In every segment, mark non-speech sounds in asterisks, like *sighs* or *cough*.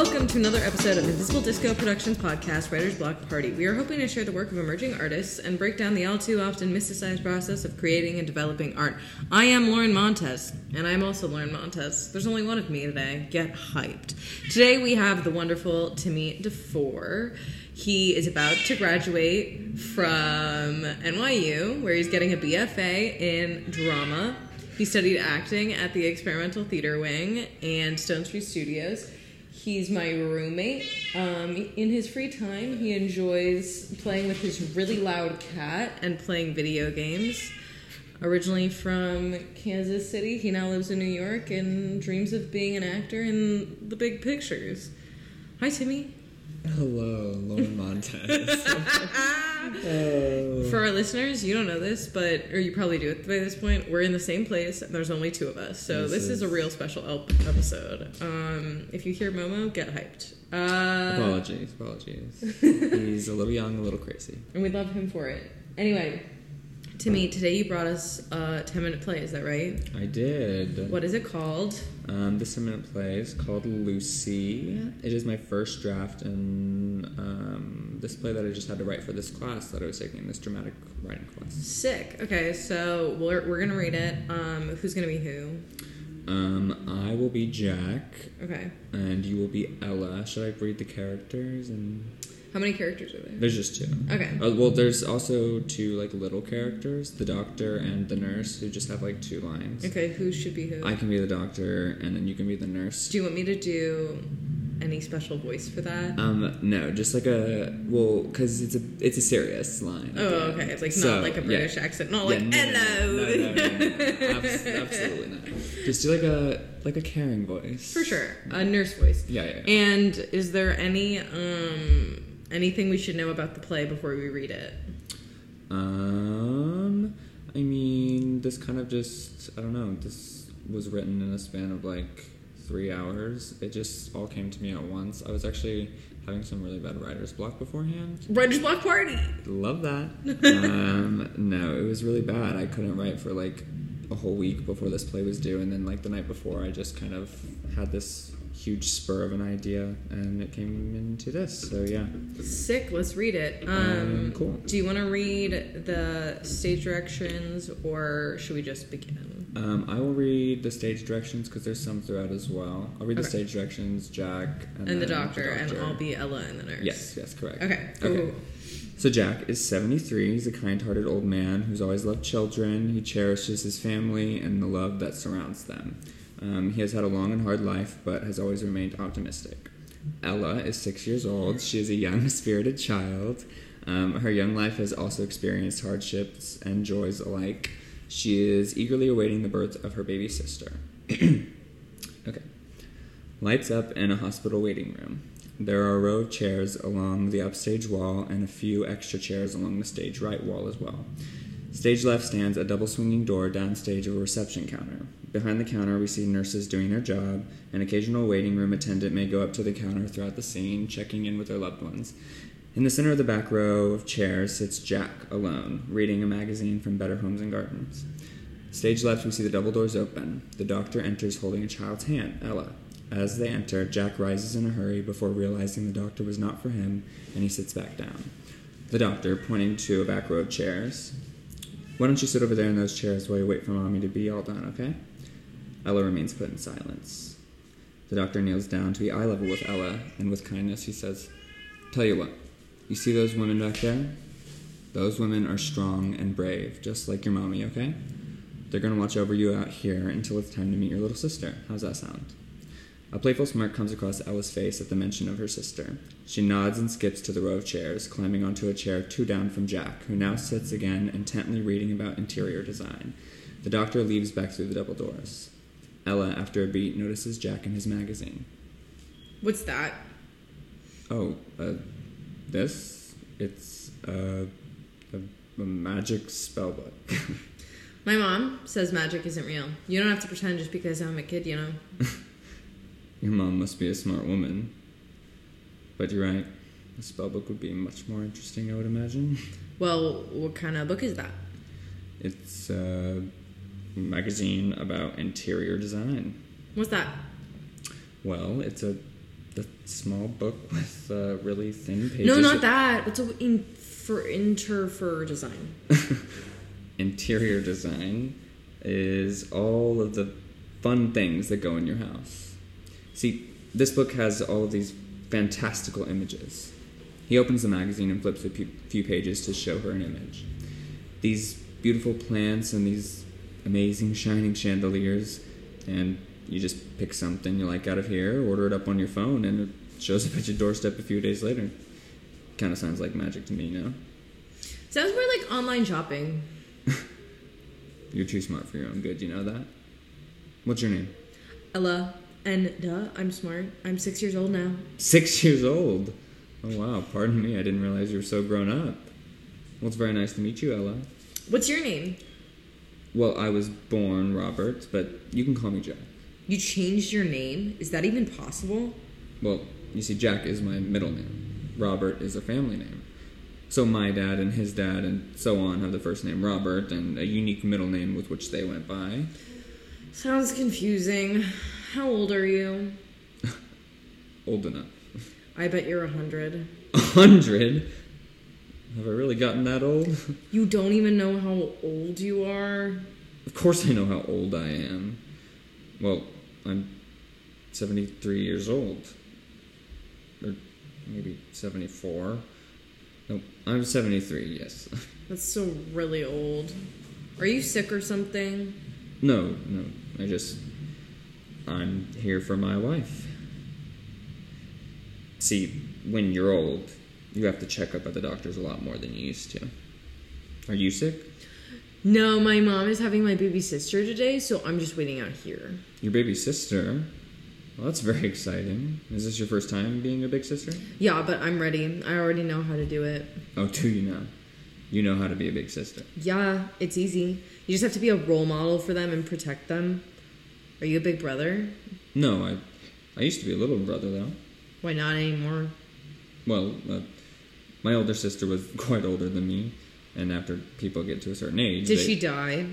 Welcome to another episode of Invisible Disco Productions podcast, Writer's Block Party. We are hoping to share the work of emerging artists and break down the all too often mysticized process of creating and developing art. I am Lauren Montes, and I'm also Lauren Montes. There's only one of me today. Get hyped. Today we have the wonderful Timmy DeFoor. He is about to graduate from NYU, where he's getting a BFA in drama. He studied acting at the Experimental Theater Wing and Stone Street Studios. He's my roommate. Um, in his free time, he enjoys playing with his really loud cat and playing video games. Originally from Kansas City, he now lives in New York and dreams of being an actor in the big pictures. Hi, Timmy. Hello, Lauren Montez. oh. *laughs* For our listeners, you don't know this, but or you probably do it by this point. We're in the same place. And there's only two of us, so this, This is, a real special episode. Um, if you hear Momo, get hyped. Uh, Apologies, apologies. *laughs* He's a little young, a little crazy. and we love him for it. Anyway, Timmy, today you brought us a 10 minute play. Is that right? I did. What is it called? Um, this 10 minute play is called Lucy. It is my first draft in um, this play that I just had to write for this class that I was taking, this dramatic writing class. Sick. Okay, so we're, we're gonna read it. Um, who's gonna be who? Um, I will be Jack, Okay. and you will be Ella. Should I read the characters? And How many characters are there? there's just two. Okay. Uh, well, there's also two like little characters, the doctor and the nurse, who just have like two lines. Okay, who should be who? I can be the doctor, and then you can be the nurse. Do you want me to do any special voice for that? Um, no, just like a well, because it's a it's a serious line. Oh, yeah. okay. It's like So, not like a yeah. British accent. Not like no, no, hello. No, no, no, no, *laughs* Abs- absolutely not. Just do like a like a caring voice. For sure, a nurse voice. Yeah, yeah. yeah. And is there any um anything we should know about the play before we read it? Um, I mean, this kind of just I don't know. This was written in a span of like three hours. It just all came to me at once. I was actually having some really bad writer's block beforehand. Writer's Block Party. Love that. *laughs* um, no, it was really bad. I couldn't write for like a whole week before this play was due, and then like the night before, I just kind of had this huge spur of an idea, and it came into this. So yeah, Sick. Let's read it. Um, Um, cool. Do you want to read the stage directions, or should we just begin? um, I will read the stage directions because there's some throughout as well. I'll read the stage directions, Jack, and, And the then doctor, and I'll be Ella and the nurse. Yes, yes, correct. Okay. Cool. Okay. So Jack is 73. He's a kind-hearted old man who's always loved children. He cherishes his family and the love that surrounds them. Um, he has had a long and hard life, but has always remained optimistic. Ella is six years old. She is a young, *laughs* spirited child. Um, her young life has also experienced hardships and joys alike. She is eagerly awaiting the birth of her baby sister. *clears throat* okay. Lights up in a hospital waiting room. There are a row of chairs along the upstage wall and a few extra chairs along the stage right wall as well. Stage left stands a double swinging door downstage of a reception counter. Behind the counter, we see nurses doing their job. An occasional waiting room attendant may go up to the counter throughout the scene, checking in with their loved ones. In the center of the back row of chairs sits Jack alone, reading a magazine from Better Homes and Gardens. Stage left, we see the double doors open. The doctor enters holding a child's hand, Ella. As they enter, Jack rises in a hurry before realizing the doctor was not for him, and he sits back down. The doctor, pointing to a back row of chairs, Why don't you sit over there in those chairs while you wait for mommy to be all done, okay? Ella remains put in silence. The doctor kneels down to be eye level with Ella, and with kindness he says, Tell you what, you see those women back there? Those women are strong and brave, just like your mommy, okay? They're gonna watch over you out here until it's time to meet your little sister. How's that sound? A playful smirk comes across Ella's face at the mention of her sister. She nods and skips to the row of chairs, climbing onto a chair two down from Jack, who now sits again intently reading about interior design. The doctor leaves back through the double doors. Ella, after a beat, notices Jack in his magazine. What's that? Oh, uh, this? It's, uh, a, a magic spell book. *laughs* My mom says magic isn't real. You don't have to pretend just because I'm a kid, you know. *laughs* Your mom must be a smart woman. But you're right. A spell book would be much more interesting, I would imagine. Well, what kind of book is that? It's a magazine about interior design. What's that? Well, it's a The small book with uh, really thin pages. No, not that. It's a in, for design? *laughs* Interior design is all of the fun things that go in your house. See, this book has all of these fantastical images. He opens the magazine and flips a few pages to show her an image. These beautiful plants and these amazing shining chandeliers, and you just pick something you like out of here, order it up on your phone, and it shows up at your doorstep a few days later. Kind of sounds like magic to me, you know? Sounds more like online shopping. *laughs* You're too smart for your own good, you know that? What's your name? Ella. And duh, I'm smart. I'm six years old now. Six years old. Oh wow, pardon me, I didn't realize you were so grown up. Well, it's very nice to meet you, Ella. What's your name? Well, I was born Robert, but you can call me Jack. You changed your name? Is that even possible? Well, you see, Jack is my middle name. Robert is a family name. So my dad and his dad and so on have the first name Robert and a unique middle name with which they went by. Sounds confusing. How old are you? *laughs* Old enough. I bet you're a hundred. A hundred? Have I really gotten that old? *laughs* You don't even know how old you are? Of course I know how old I am. Well, I'm 73 years old. Or maybe 74. Nope, I'm 73, yes. *laughs* That's still really old. Are you sick or something? no, no, I just. I'm here for my wife. See, when you're old, you have to check up at the doctors a lot more than you used to. Are you sick? No, my mom is having my baby sister today, so I'm just waiting out here. Your baby sister? Well, that's very exciting. Is this your first time being a big sister? Yeah, but I'm ready. I already know how to do it. Oh, do you know? You know how to be a big sister. Yeah, it's easy. You just have to be a role model for them and protect them. Are you a big brother? No, I, I used to be a little brother though. Why not anymore? Well, uh, my older sister was *laughs* quite older than me, and after people get to a certain age, Did they- she die?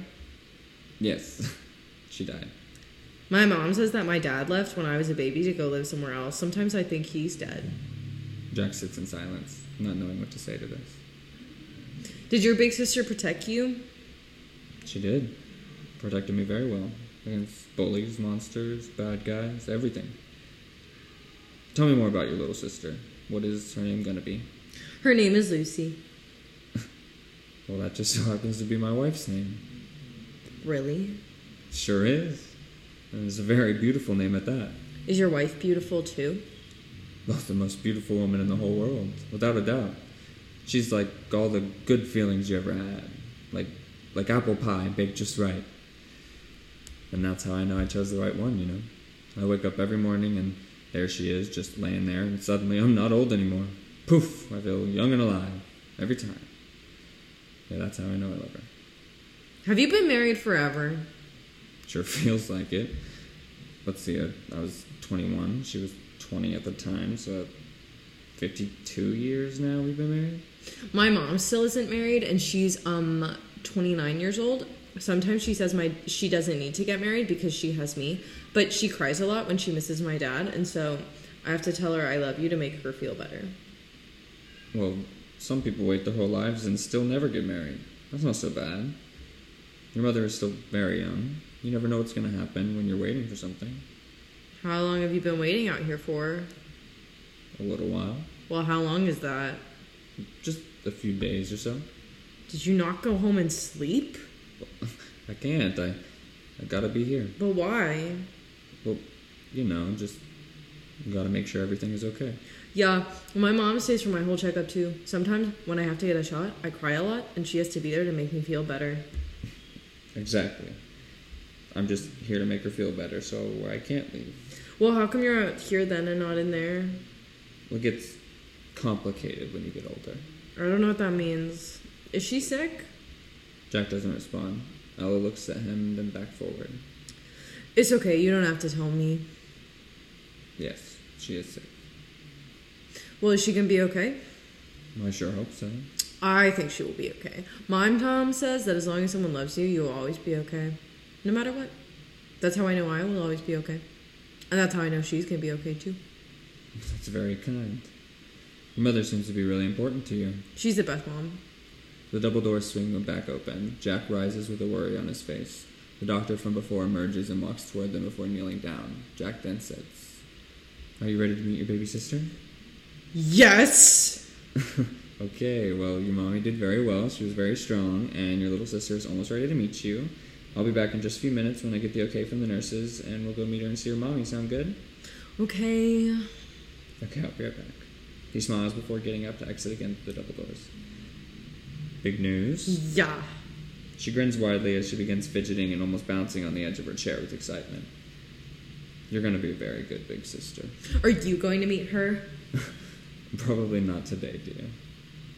Yes, *laughs* she died. My mom says that my dad left when I was a baby to go live somewhere else. Sometimes I think he's dead. Jack sits in silence, not knowing what to say to this. Did your big sister protect you? She did. Protected me very well against bullies, monsters, bad guys, everything. Tell me more about your little sister. What is her name gonna be? Her name is Lucy. Well, that just so happens to be my wife's name. Really? Sure is. And it's a very beautiful name at that. Is your wife beautiful too? Well, the most beautiful woman in the whole world, without a doubt. She's like all the good feelings you ever had, like like apple pie baked just right. And that's how I know I chose the right one. You know, I wake up every morning and there she is, just laying there, and suddenly I'm not old anymore. Poof! I feel young and alive every time. Yeah, that's how I know I love her. Have you been married forever? Sure *laughs* feels like it. Let's see, I, I was 21. She was 20 at the time, so 52 years now we've been married. My mom still isn't married and she's um 29 years old. Sometimes she says my she doesn't need to get married because she has me, but she cries a lot when she misses my dad and so I have to tell her I love you to make her feel better. Well, some people wait their whole lives and still never get married. That's not so bad. Your mother is still very young. You never know what's going to happen when you're waiting for something. How long have you been waiting out here for? A little while. Well, how long is that? Just a few days or so. Did you not go home and sleep? *laughs* I can't. I, I gotta be here. But why? Well, you know, just gotta make sure everything is okay. Yeah, my mom stays for my whole checkup too. Sometimes when I have to get a shot, I cry a lot and she has to be there to make me feel better. Exactly. I'm just here to make her feel better, so I can't leave. Well, how come you're out here then and not in there? It gets complicated when you get older. I don't know what that means. Is she sick? Jack doesn't respond. Ella looks at him, then back forward. It's okay, you don't have to tell me. Yes, she is sick. Well, is she gonna be okay? I sure hope so. I think she will be okay. My Tom says that as long as someone loves you, you will always be okay. No matter what. That's how I know I will always be okay. And that's how I know she's gonna be okay too. That's very kind. Your mother seems to be really important to you. She's the best mom. The double doors swing back open. Jack rises with a worry on his face. The doctor from before emerges and walks toward them before kneeling down. Jack then sits. Are you ready to meet your baby sister? Yes. *laughs* okay, well, your mommy did very well. She was very strong, and your little sister is almost ready to meet you. I'll be back in just a few minutes when I get the okay from the nurses, and we'll go meet her and see your mommy. Sound good? Okay. Okay, I'll be right back. He smiles before getting up to exit again through the double doors. Big news? Yeah. She grins widely as she begins fidgeting and almost bouncing on the edge of her chair with excitement. You're going to be a very good big sister. Are you going to meet her? *laughs* *laughs* Probably not today, dear.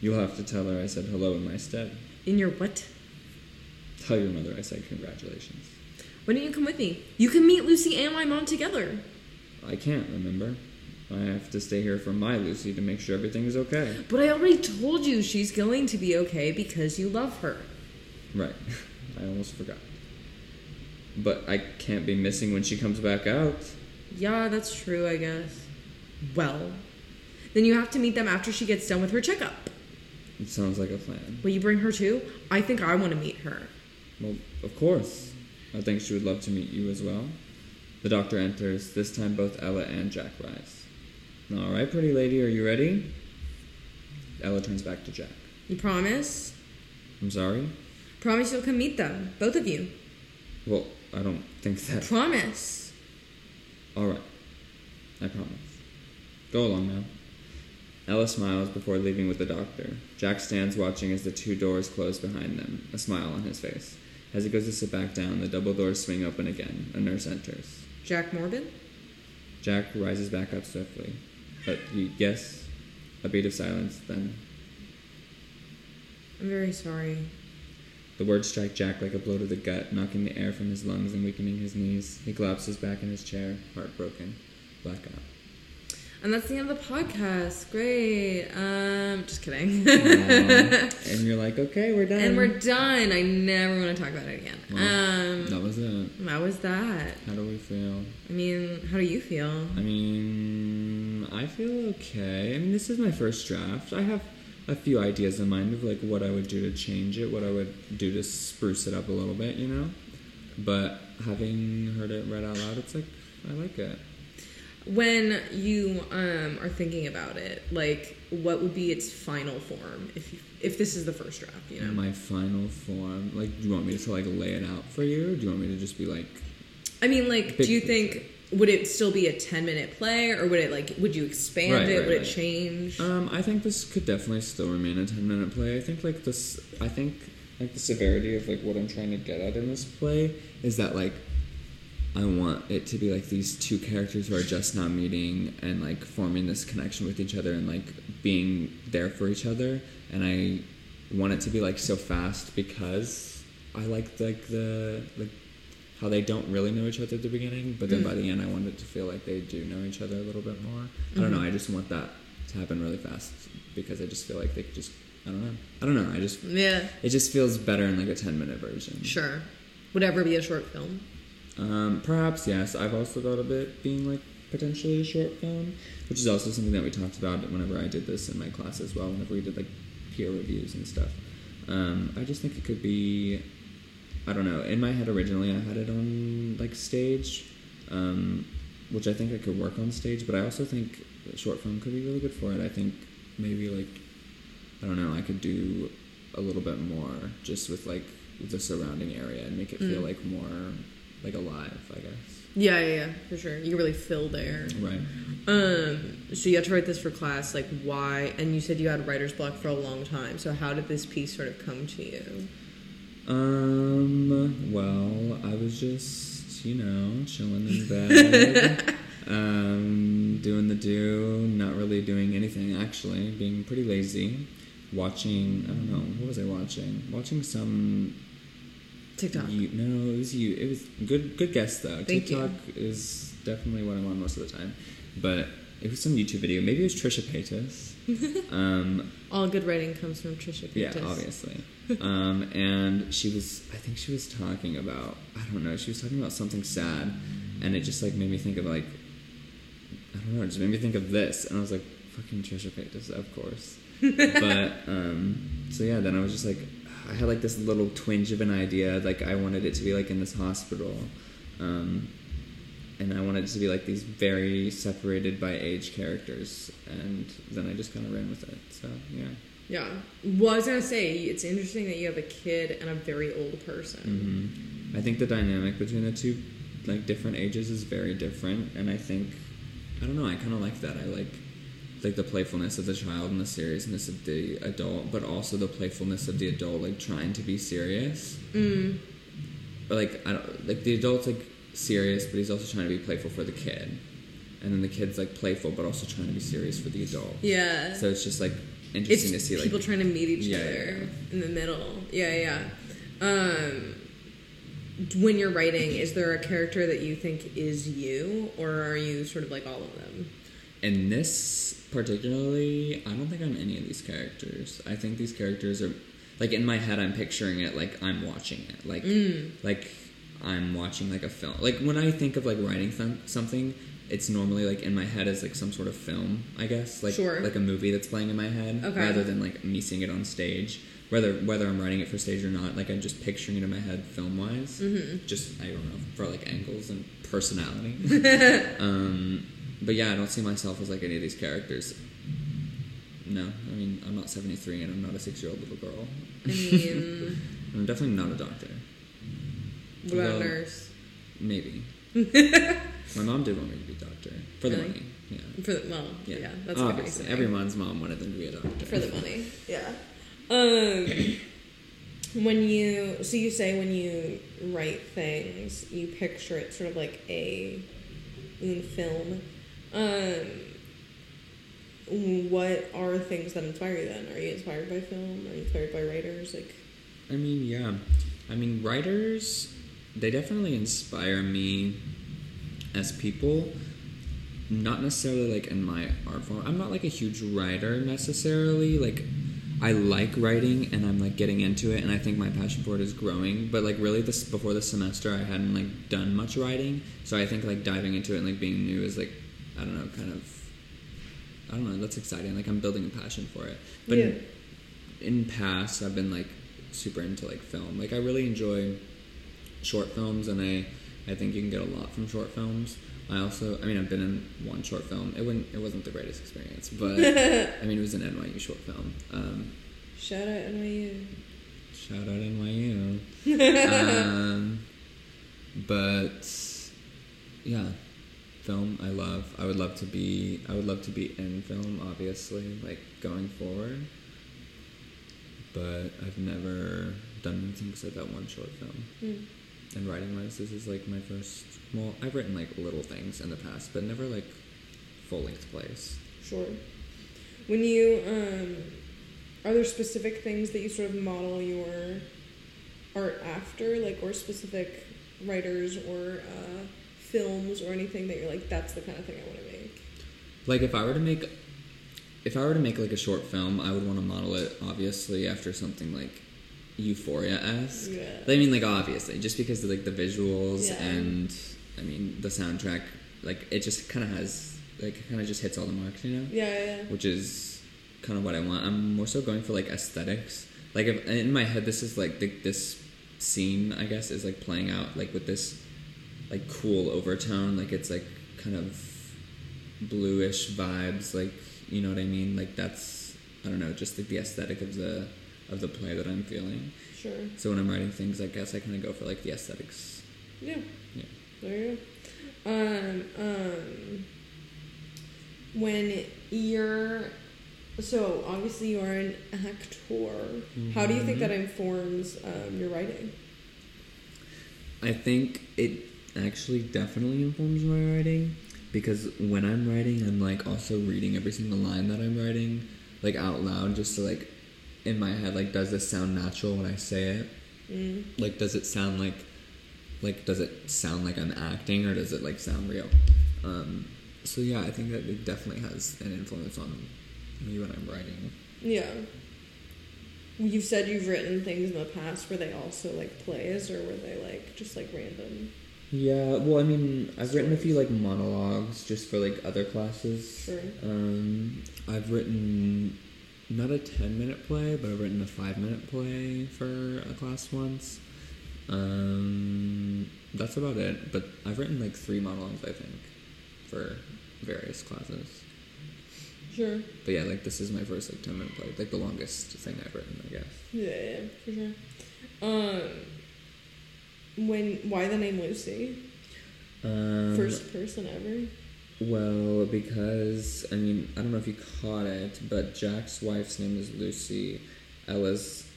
You'll have to tell her I said hello in my stead. In your what? Tell your mother I said congratulations. Why don't you come with me? You can meet Lucy and my mom together. I can't, remember? I have to stay here for my Lucy to make sure everything is okay. But I already told you she's going to be okay because you love her. Right. *laughs* I almost forgot. But I can't be missing when she comes back out. Yeah, that's true, I guess. Well, then you have to meet them after she gets done with her checkup. It sounds like a plan. Will you bring her too? I think I want to meet her. Well, of course. I think she would love to meet you as well. The doctor enters. This time both Ella and Jack rise. All right, pretty lady, are you ready? Ella turns back to Jack. You promise? I'm sorry? Promise you'll come meet them, both of you. Well, I don't think that. Promise. All right. I promise. Go along now. Ella smiles before leaving with the doctor. Jack stands watching as the two doors close behind them, a smile on his face. As he goes to sit back down, the double doors swing open again. A nurse enters. Jack Morbin? Jack rises back up swiftly. But you, yes, a beat of silence, then I'm very sorry. the words strike Jack like a blow to the gut, knocking the air from his lungs and weakening his knees. He collapses back in his chair, heartbroken, blackout. And that's the end of the podcast. Great. Um, just kidding. *laughs* And you're like, okay, we're done. and we're done. I never want to talk about it again. Well, um, that was it. how was that? How do we feel? I mean, how do you feel? I mean, I feel okay. I mean, this is my first draft. I have a few ideas in mind of like what I would do to change it, what I would do to spruce it up a little bit, you know. But having heard it read out loud, it's like I like it. When you um, are thinking about it, like, what would be its final form if you, if this is the first draft? You know, My final form, like, do you want me to like lay it out for you, or do you want me to just be like, I mean, like, do you think would it still be a ten minute play, or would it like would you expand Right, it? right, would right. it change? Um, I think this could definitely still remain a ten minute play. I think like this. I think like the severity of like what I'm trying to get at in this play is that like I want it to be like these two characters who are just now meeting and like forming this connection with each other and like being there for each other. And I want it to be like so fast because I like like the like how they don't really know each other at the beginning, but then mm. by the end I want it to feel like they do know each other a little bit more. I don't know. Mm-hmm. I just want that to happen really fast because I just feel like they could just. I don't know. I don't know. I just yeah, it just feels better in like a ten minute version. sure. Would ever be a short film? Um, perhaps yes. I've also thought of it being like potentially a short film, which is also something that we talked about whenever I did this in my class as well. Whenever we did like peer reviews and stuff. Um, I just think it could be. I don't know. In my head originally, I had it on like stage, um, which I think I could work on stage. But I also think a short film could be really good for it. I think maybe like I don't know. I could do a little bit more just with like the surrounding area and make it feel Mm. like more like alive. I guess. Yeah, yeah, yeah, for sure. You can really fill there. Right. Um, so you had to write this for class. Like, why? And you said you had writer's block for a long time. So how did this piece sort of come to you? Um. Well, I was just you know chilling in bed, *laughs* um, doing the do, not really doing anything actually, being pretty lazy, watching. I don't know what was I watching? Watching some. TikTok. You, no, it was you. It was good. Good guess though. Thank you. TikTok is definitely what I'm on most of the time, but it was some YouTube video. Maybe it was Trisha Paytas. *laughs* um, All good writing comes from Trisha Paytas. yeah, obviously. *laughs* um, and she was, I think she was talking about, I don't know, she was talking about something sad, and it just like made me think of like I don't know, it just made me think of this, and I was like, fucking Trisha Paytas, of course. *laughs* but um, so yeah, then I was just like, I had like this little twinge of an idea, like I wanted it to be like in this hospital, um, and I wanted it to be like these very separated by age characters, and then I just kind of ran with it. So yeah. Yeah. Well, I was gonna say it's interesting that you have a kid and a very old person. hmm I think the dynamic between the two, like different ages, is very different, and I think, I don't know, I kind of like that. I like, like the playfulness of the child and the seriousness of the adult, but also the playfulness of the adult, like trying to be serious. Mm. But like, I don't like the adult's like serious, but he's also trying to be playful for the kid, and then the kid's like playful, but also trying to be serious for the adult. Yeah. So it's just like it's interesting to see like people trying to meet each Yeah, other yeah, in the middle. Yeah, yeah. Um, when you're writing, is there a character that you think is you, or are you sort of like all of them? In this particularly, I don't think I'm any of these characters. I think these characters are like in my head. I'm picturing it like I'm watching it, like Mm. like I'm watching like a film. Like when I think of like writing th- something, it's normally like in my head as like some sort of film, I guess, like Sure. like a movie that's playing in my head, Okay. rather than like me seeing it on stage. Whether whether I'm writing it for stage or not, like I'm just picturing it in my head film wise. Mm-hmm. Just I don't know for like angles and personality. *laughs* um, but yeah, I don't see myself as like any of these characters. No, I mean I'm not 73 and I'm not a six year old little girl. I *laughs* mean, I'm definitely not a doctor. what about Well, nurse? Maybe. *laughs* My mom did want me to be a doctor for the money. Yeah. For the well, yeah, Yeah, that's obviously reason. everyone's mom wanted them to be a doctor for the money. *laughs* Yeah. Um, when you so you say when you write things, you picture it sort of like a un film. Um, what are things that inspire you then? Are you inspired by film? Are you inspired by writers? Like, I mean, yeah. I mean, writers, they definitely inspire me as people. Not necessarily like in my art form. I'm not like a huge writer necessarily. Like, I like writing and I'm like getting into it, and I think my passion for it is growing. But like, really, this before the semester, I hadn't like done much writing, so I think like diving into it and like being new is like, I don't know, kind of. I don't know. That's exciting. Like I'm building a passion for it. But Yeah. in past I've been like super into like film. Like I really enjoy short films and I I think you can get a lot from short films. I also I mean I've been in one short film. It wouldn't it wasn't the greatest experience, but *laughs* I mean it was an NYU short film. Um, shout out NYU. shout out NYU. *laughs* um, but yeah, film I love. I would love to be I would love to be in film obviously like going forward. But I've never done anything besides that one short film. Hmm. And writing wise, this is like my first. Well, I've written like little things in the past, but never like full length plays. Sure. When you um, are there specific things that you sort of model your art after, like or specific writers or uh, films or anything that you're like, that's the kind of thing I want to make. Like if I were to make, if I were to make like a short film, I would want to model it obviously after something like Euphoria esque. Yeah. I mean, like obviously, just because of like the visuals Yeah. and I mean the soundtrack, like it just kind of has like kind of just hits all the marks, you know. Yeah, yeah, yeah. which is kind of what I want. I'm more so going for like aesthetics. Like if, in my head, this is like the, this scene, I guess, is like playing out like with this like cool overtone. Like it's like kind of bluish vibes. Like you know what I mean? Like that's I don't know, just like the aesthetic of the of the play that I'm feeling. Sure. So when I'm writing things, I guess I kind of go for like the aesthetics. Yeah. Yeah. There you go. Um, um, when you're so obviously you are an actor. How do you think Mhm. that informs um, your writing? I think it actually definitely informs my writing because when I'm writing, I'm like also reading every single line that I'm writing like out loud just to like in my head like does this sound natural when I say it? Mm. Like does it sound like like does it sound like I'm acting or does it like sound real? Um, so yeah, I think that it definitely has an influence on me when I'm writing. Yeah. You've said you've written things in the past. Were they also like plays, or were they like just like random? Yeah, well, I mean, I've written a few like monologues just for like other classes. Sure. Um, I've written not a ten minute play, but I've written a five minute play for a class once. Um, that's about it. But I've written like three monologues, I think, for various classes. Sure. But yeah, like this is my first like ten minute play, like the longest thing I've written, I guess. Yeah, yeah, for sure. Um, when why the name Lucy? Um, First person ever. Well, because I mean, I don't know if you caught it, but Jack's wife's name is Lucy. Ella's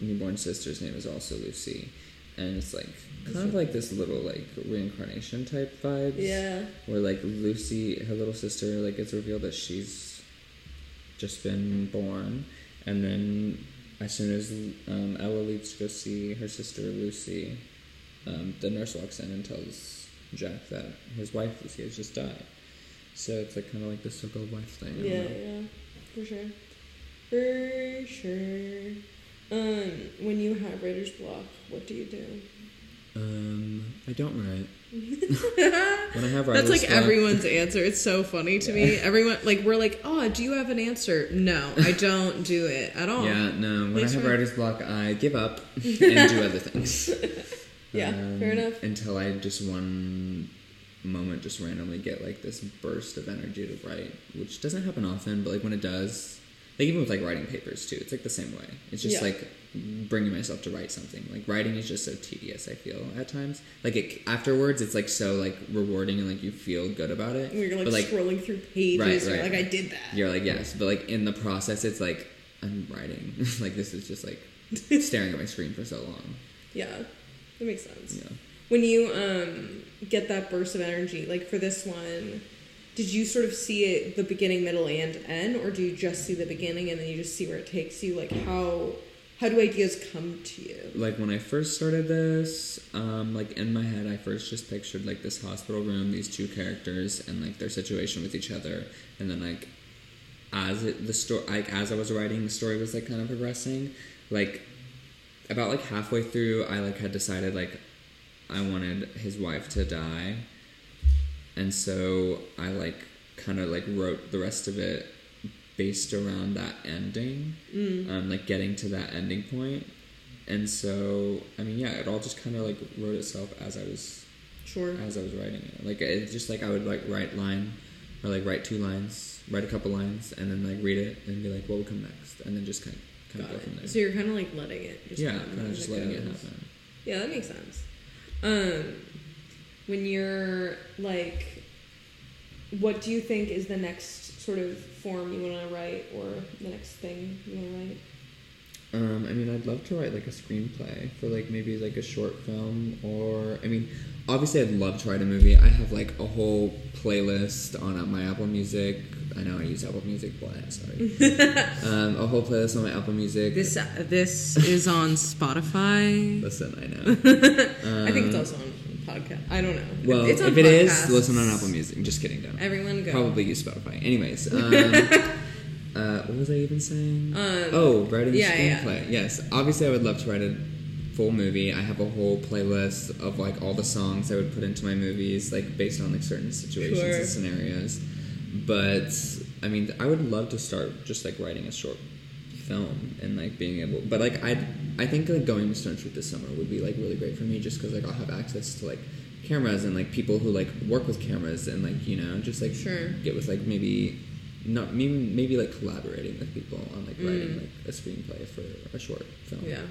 newborn sister's name is also Lucy, and it's like kind of like this little like reincarnation type vibes. Yeah. Where like Lucy, her little sister, like it's revealed that she's just been born, and then as soon as um, Ella leaves to go see her sister Lucy, um, the nurse walks in and tells Jack that his wife Lucy has just died. So it's like kind of like the circle of life thing. Yeah, yeah, for sure, for sure. Um, when you have writer's block, what do you do? Um, I don't write. *laughs* when I have writer's That's like block- everyone's answer. It's so funny to me. Everyone like we're like, oh, do you have an answer? No, I *laughs* don't do it at all. Yeah, no. When I have writer's block, I give up *laughs* and do other things. Yeah, fair um, enough. Until I just one moment just randomly get like this burst of energy to write, which doesn't happen often, but like when it does, like even with like writing papers too, it's like the same way. It's just Yeah. like bringing myself to write something. Like writing is just so tedious. I feel at times. Like it, afterwards, it's like so like rewarding and like you feel good about it. You're like, but like scrolling through pages. Right, right. like, I did that. you're like yes, but like in the process, it's like I'm writing. *laughs* like this is just like *laughs* staring at my screen for so long. Yeah, that makes sense. Yeah. When you um, get that burst of energy, like for this one, did you sort of see it the beginning, middle, and end, or do you just see the beginning and then you just see where it takes you? Like how how do ideas come to you? like when I first started this, um, like in my head, I first just pictured like this hospital room, these two characters, and like their situation with each other, and then like as it the story, like as I was writing, the story was like kind of progressing. Like about like halfway through, I like had decided like I wanted his wife to die, and so I like kind of like wrote the rest of it based around that ending, um, like getting to that ending point. And so, I mean, yeah, it all just kind of like wrote itself as I was Sure. as I was writing it. Like it's just like I would like write line or like write two lines, write a couple lines, and then like read it and be like, what will come next, and then just kind of kind Got of go from there. So you're kind of like letting it. Just yeah, kind of just letting it happen. Yeah, that makes sense. Um, when you're like, what do you think is the next sort of form you want to write, or the next thing you want to write? Um, I mean, I'd love to write like a screenplay for like maybe like a short film, or I mean, obviously I'd love to write a movie. I have like a whole playlist on uh, my Apple Music. I know I use Apple Music, but sorry. *laughs* um, a whole playlist on my Apple Music. This this is on Spotify. Listen, I know. *laughs* I think it's also on podcast. I don't know. Well, if it is, listen on Apple Music. I'm Just kidding, don't. Everyone go. Probably use Spotify. Anyways, *laughs* um, uh, what was I even saying? Um, oh, writing a yeah, yeah. screenplay. Yes, obviously I would love to write a full movie. I have a whole playlist of like all the songs I would put into my movies, like based on like certain situations Sure. and scenarios. But I mean, I would love to start just like writing a short film and like being able. But like I, I think like going to Stone Street this summer would be like really great for me, just because like I'll have access to like cameras and like people who like work with cameras and like you know just like Sure. get with like maybe not maybe maybe like collaborating with people on like writing like a screenplay for a short film. Mm. Yeah.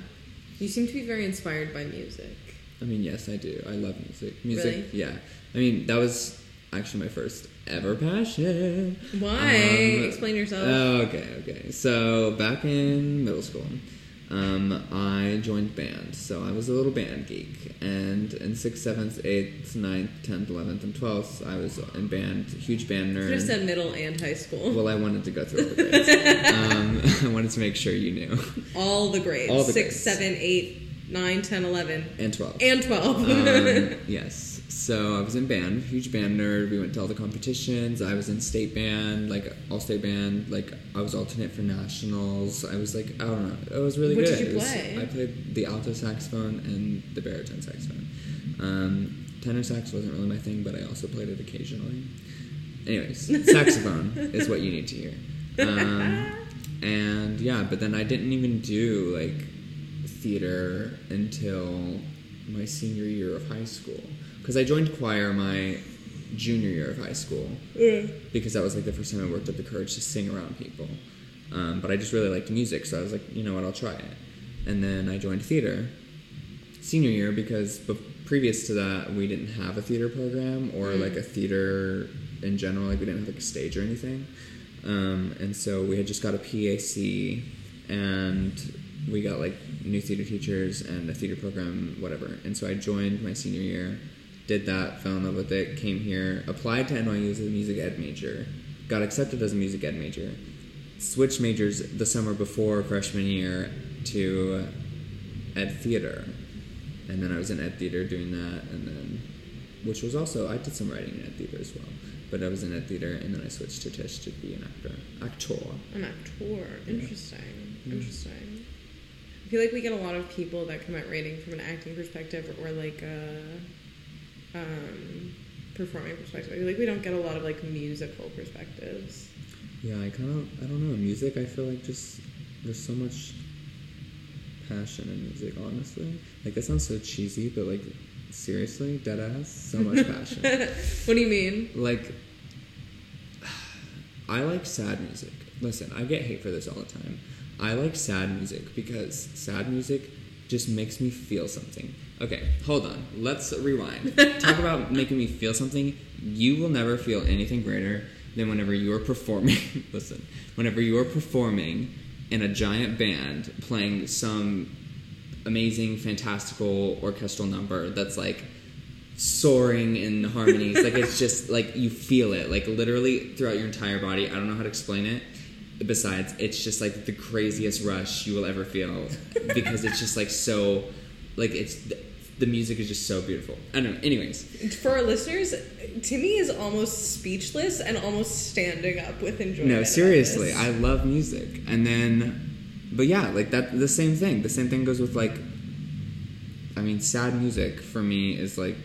You seem to be very inspired by music. I mean, yes, I do. I love music. Music, Really? yeah. I mean, that was actually my first ever passion. Why? Um, Explain yourself. Oh, okay, okay. So back in middle school, um, I joined band. So I was a little band geek, and in sixth, seventh, eighth, ninth, tenth, eleventh, and twelfth, I was in band. Huge band nerd. could have said middle and high school. well, I wanted to go through all the *laughs* grades. um, *laughs* I wanted to make sure you knew. all the grades. All the Six, grades. seven, eight, nine, ten, eleven, And twelve. and 12. um, *laughs* yes. So I was in band, huge band nerd. We went to all the competitions. I was in state band, like all state band. Like I was alternate for nationals. I was like, I don't know. It was really What good. did you It was- I played the alto saxophone and the baritone saxophone. Um, tenor sax wasn't really my thing, but I also played it occasionally. Anyways, *laughs* saxophone is what you need to hear. Um, *laughs* and yeah, but then I didn't even do like theater until my senior year of high school because I joined choir my junior year of high school. Because that was like the first time I worked up the courage to sing around people. Um, but I just really liked music, so I was like, you know what, I'll try it. And then I joined theater senior year because bef- previous to that we didn't have a theater program or like a theater in general. Like we didn't have like a stage or anything. Um, and so we had just got a pac and we got like new theater teachers and a theater program whatever. And so i joined my senior year did that fell in love with it came here applied to nyu as a music ed major got accepted as a music ed major switched majors the summer before freshman year to ed theater and then I was in ed theater doing that, and then which was also I did some writing in ed theater as well, but I was in ed theater, and then I switched to Tisch to be an actor, actor. An actor. Interesting. Mm-hmm. Interesting. I feel like we get a lot of people that come at writing from an acting perspective or like a um, performing perspective. I feel like we don't get a lot of like musical perspectives. Yeah, I kind of I don't know music. I feel like just there's so much passion in music. Honestly, like that sounds so cheesy, but like seriously, dead ass, so much passion. *laughs* what do you mean? like *sighs* I like sad music. Listen, I get hate for this all the time. I like sad music because sad music just makes me feel something. Okay, hold on. Let's rewind. *laughs* Talk about making me feel something. You will never feel anything greater than whenever you are performing. *laughs* listen, whenever you are performing in a giant band playing some amazing, fantastical orchestral number that's like soaring in harmonies. like it's *laughs* just like you feel it, like literally throughout your entire body. I don't know how to explain it. Besides, it's just like the craziest rush you will ever feel because it's just like so, like it's the music is just so beautiful. I don't know. Anyways, For our listeners, Timmy is almost speechless and almost standing up with enjoyment. no, seriously. I love music, and then, but yeah, like that. The same thing. The same thing goes with like. I mean, sad music for me is like,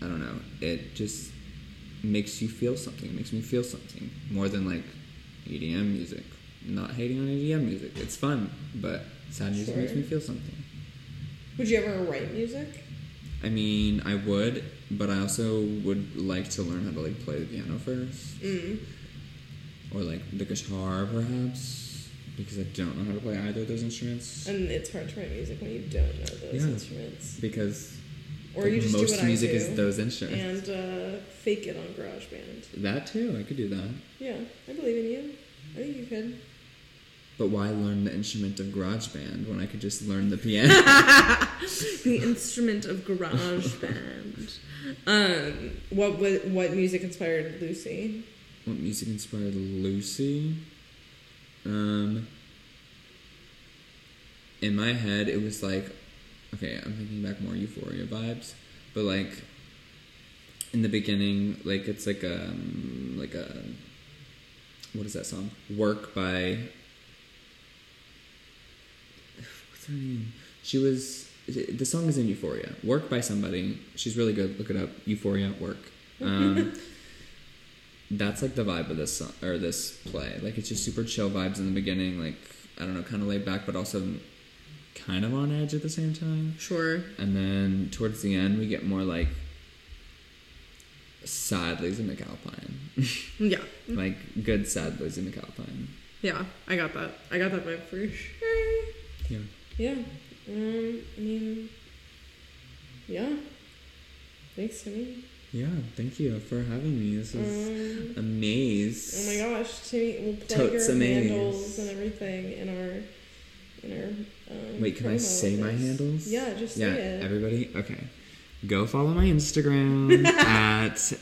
I don't know. It just makes you feel something. It makes me feel something more than like EDM music. Not hating on EDM music. It's fun, but sad music makes me feel something. Would you ever write music? I mean, I would, but I also would like to learn how to like play the piano first, Mm. or like the guitar perhaps, because I don't know how to play either of those instruments. And it's hard to write music when you don't know those Yeah. instruments. Because Or like, you just most do what music I do is those instruments. and uh, fake it on GarageBand. That too, I could do that. Yeah, I believe in you. I think you could. But why learn the instrument of GarageBand when I could just learn the piano? *laughs* the instrument of GarageBand. um, what what what music inspired Lucy? what music inspired Lucy? Um, in my head, it was like, okay, I'm thinking back more Euphoria vibes, but like in the beginning, like it's like a um, like a what is that song? Work by what's her name? She was the song is in Euphoria. Work by somebody. She's really good. Look it up. Euphoria. At work. Um, *laughs* that's like the vibe of this song, or this play. Like it's just super chill vibes in the beginning. Like I don't know, kind of laid back, but also kind of on edge at the same time. Sure. And then towards the end, we get more like sad Lizzie McAlpine, Yeah. *laughs* like good sad Lizzie McAlpine. Yeah, I got that. I got that vibe for sure. Yeah. Yeah. Um, I mean, yeah. Thanks, for me. Yeah. Thank you for having me. This is Um, amaze. oh my gosh, Timmy, we'll plug Totes your handles and everything in our in our. Um, Wait, can I say my handles? Yeah, just yeah, say it. everybody. Okay, go follow my Instagram *laughs* at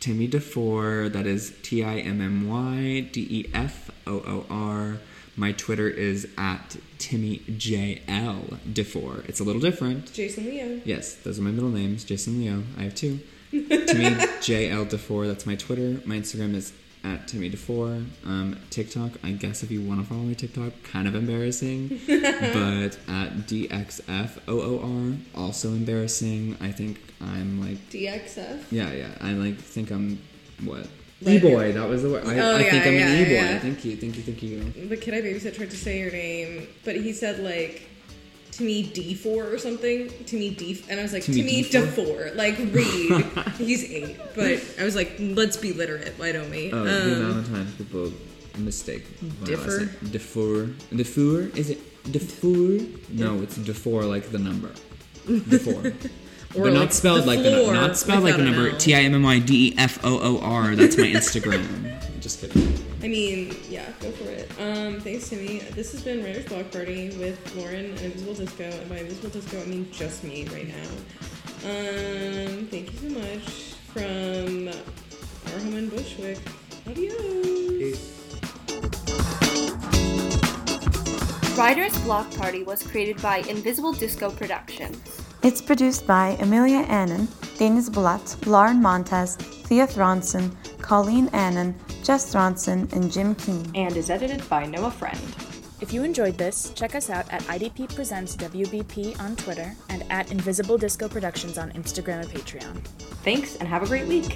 Timmy Defoor. That is T I M M Y D E F O O R. My Twitter is at Timmy J L Defoor. It's a little different. Jason Leo. Yes, those are my middle names. Jason Leo. I have two. *laughs* Timmy J L Defoor. That's my Twitter. My Instagram is at Timmy DeFoor. Um, TikTok, I guess if you want to follow me TikTok, kind of embarrassing. *laughs* but at DXFOOR, also embarrassing. I think I'm like, DXF. yeah, yeah. I like think I'm what? Red E-boy, that was the word. I, Oh, I think I'm yeah, an E-boy. yeah. Thank you, thank you, thank you. The kid I babysit tried to say your name, but he said like to me D4 or something. To me D, and I was like to, To me, D4? D4. Like read. *laughs* He's eight, but I was like, let's be literate. Why don't we? Oh, the Um, amount of times people mistake Differ? Defour. Defour? Is it Defour? No, it's Defour like the number. *laughs* Defour. Or but like not spelled the like the floor not spelled like the number. L. T I M M I D E F O O R. That's my Instagram. *laughs* Just kidding. I mean, yeah, go for it. Um, thanks, Timmy. This has been Writer's Block Party with Lauren and Invisible Disco. And by Invisible Disco, I mean just me right now. Um, thank you so much from our home in Bushwick. Adios. Writer's Block Party was created by Invisible Disco Productions. It's produced by Amelia Annan, Dennis Blatt, Lauren Montez, Thea Thronson, Colleen Annan, Jess Thronson, and Jim Keane. and is edited by Noah Friend. If you enjoyed this, check us out at IDP Presents WBP on Twitter and at Invisible Disco Productions on Instagram and Patreon. Thanks and have a great week.